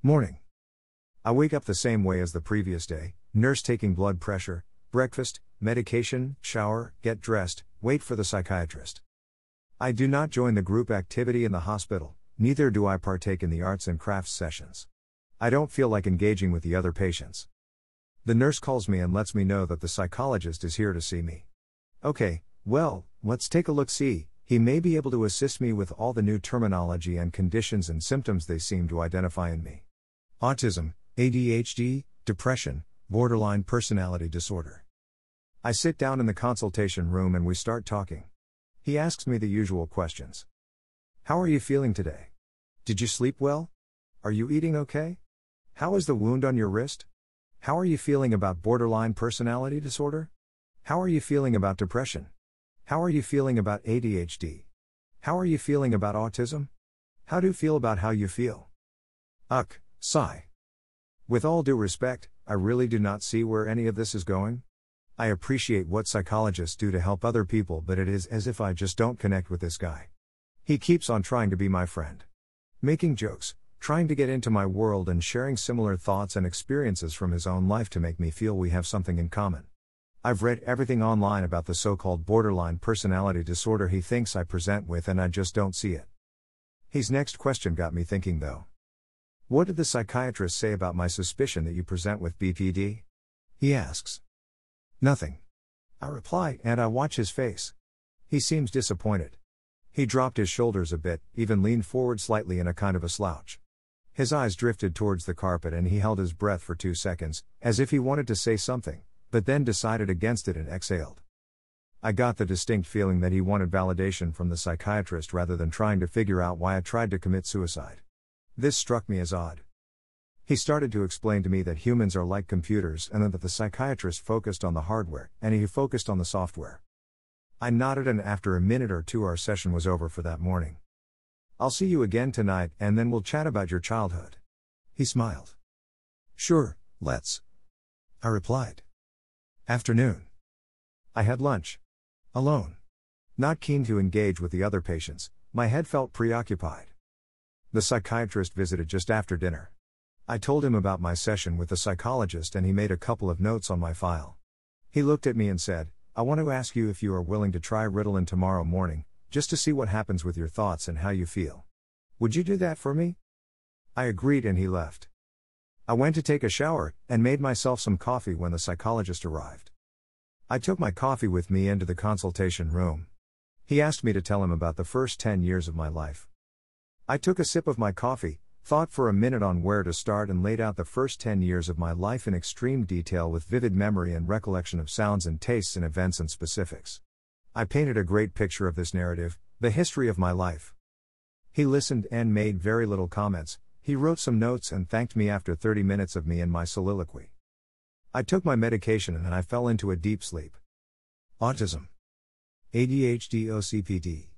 Morning. I wake up the same way as the previous day nurse taking blood pressure, breakfast, medication, shower, get dressed, wait for the psychiatrist. I do not join the group activity in the hospital, neither do I partake in the arts and crafts sessions. I don't feel like engaging with the other patients. The nurse calls me and lets me know that the psychologist is here to see me. Okay, well, let's take a look see, he may be able to assist me with all the new terminology and conditions and symptoms they seem to identify in me. Autism, ADHD, depression, borderline personality disorder. I sit down in the consultation room and we start talking. He asks me the usual questions How are you feeling today? Did you sleep well? Are you eating okay? How is the wound on your wrist? How are you feeling about borderline personality disorder? How are you feeling about depression? How are you feeling about ADHD? How are you feeling about autism? How do you feel about how you feel? Uck, sigh. With all due respect, I really do not see where any of this is going. I appreciate what psychologists do to help other people, but it is as if I just don't connect with this guy. He keeps on trying to be my friend. Making jokes, trying to get into my world, and sharing similar thoughts and experiences from his own life to make me feel we have something in common. I've read everything online about the so called borderline personality disorder he thinks I present with, and I just don't see it. His next question got me thinking though. What did the psychiatrist say about my suspicion that you present with BPD? He asks. Nothing. I reply, and I watch his face. He seems disappointed. He dropped his shoulders a bit, even leaned forward slightly in a kind of a slouch. His eyes drifted towards the carpet and he held his breath for two seconds, as if he wanted to say something, but then decided against it and exhaled. I got the distinct feeling that he wanted validation from the psychiatrist rather than trying to figure out why I tried to commit suicide. This struck me as odd. He started to explain to me that humans are like computers and that the psychiatrist focused on the hardware and he focused on the software. I nodded, and after a minute or two, our session was over for that morning. I'll see you again tonight, and then we'll chat about your childhood. He smiled. Sure, let's. I replied. Afternoon. I had lunch. Alone. Not keen to engage with the other patients, my head felt preoccupied. The psychiatrist visited just after dinner. I told him about my session with the psychologist and he made a couple of notes on my file. He looked at me and said, I want to ask you if you are willing to try Ritalin tomorrow morning, just to see what happens with your thoughts and how you feel. Would you do that for me? I agreed and he left. I went to take a shower and made myself some coffee when the psychologist arrived. I took my coffee with me into the consultation room. He asked me to tell him about the first 10 years of my life. I took a sip of my coffee, Thought for a minute on where to start and laid out the first 10 years of my life in extreme detail with vivid memory and recollection of sounds and tastes and events and specifics. I painted a great picture of this narrative, the history of my life. He listened and made very little comments, he wrote some notes and thanked me after 30 minutes of me and my soliloquy. I took my medication and I fell into a deep sleep. Autism. ADHD OCPD.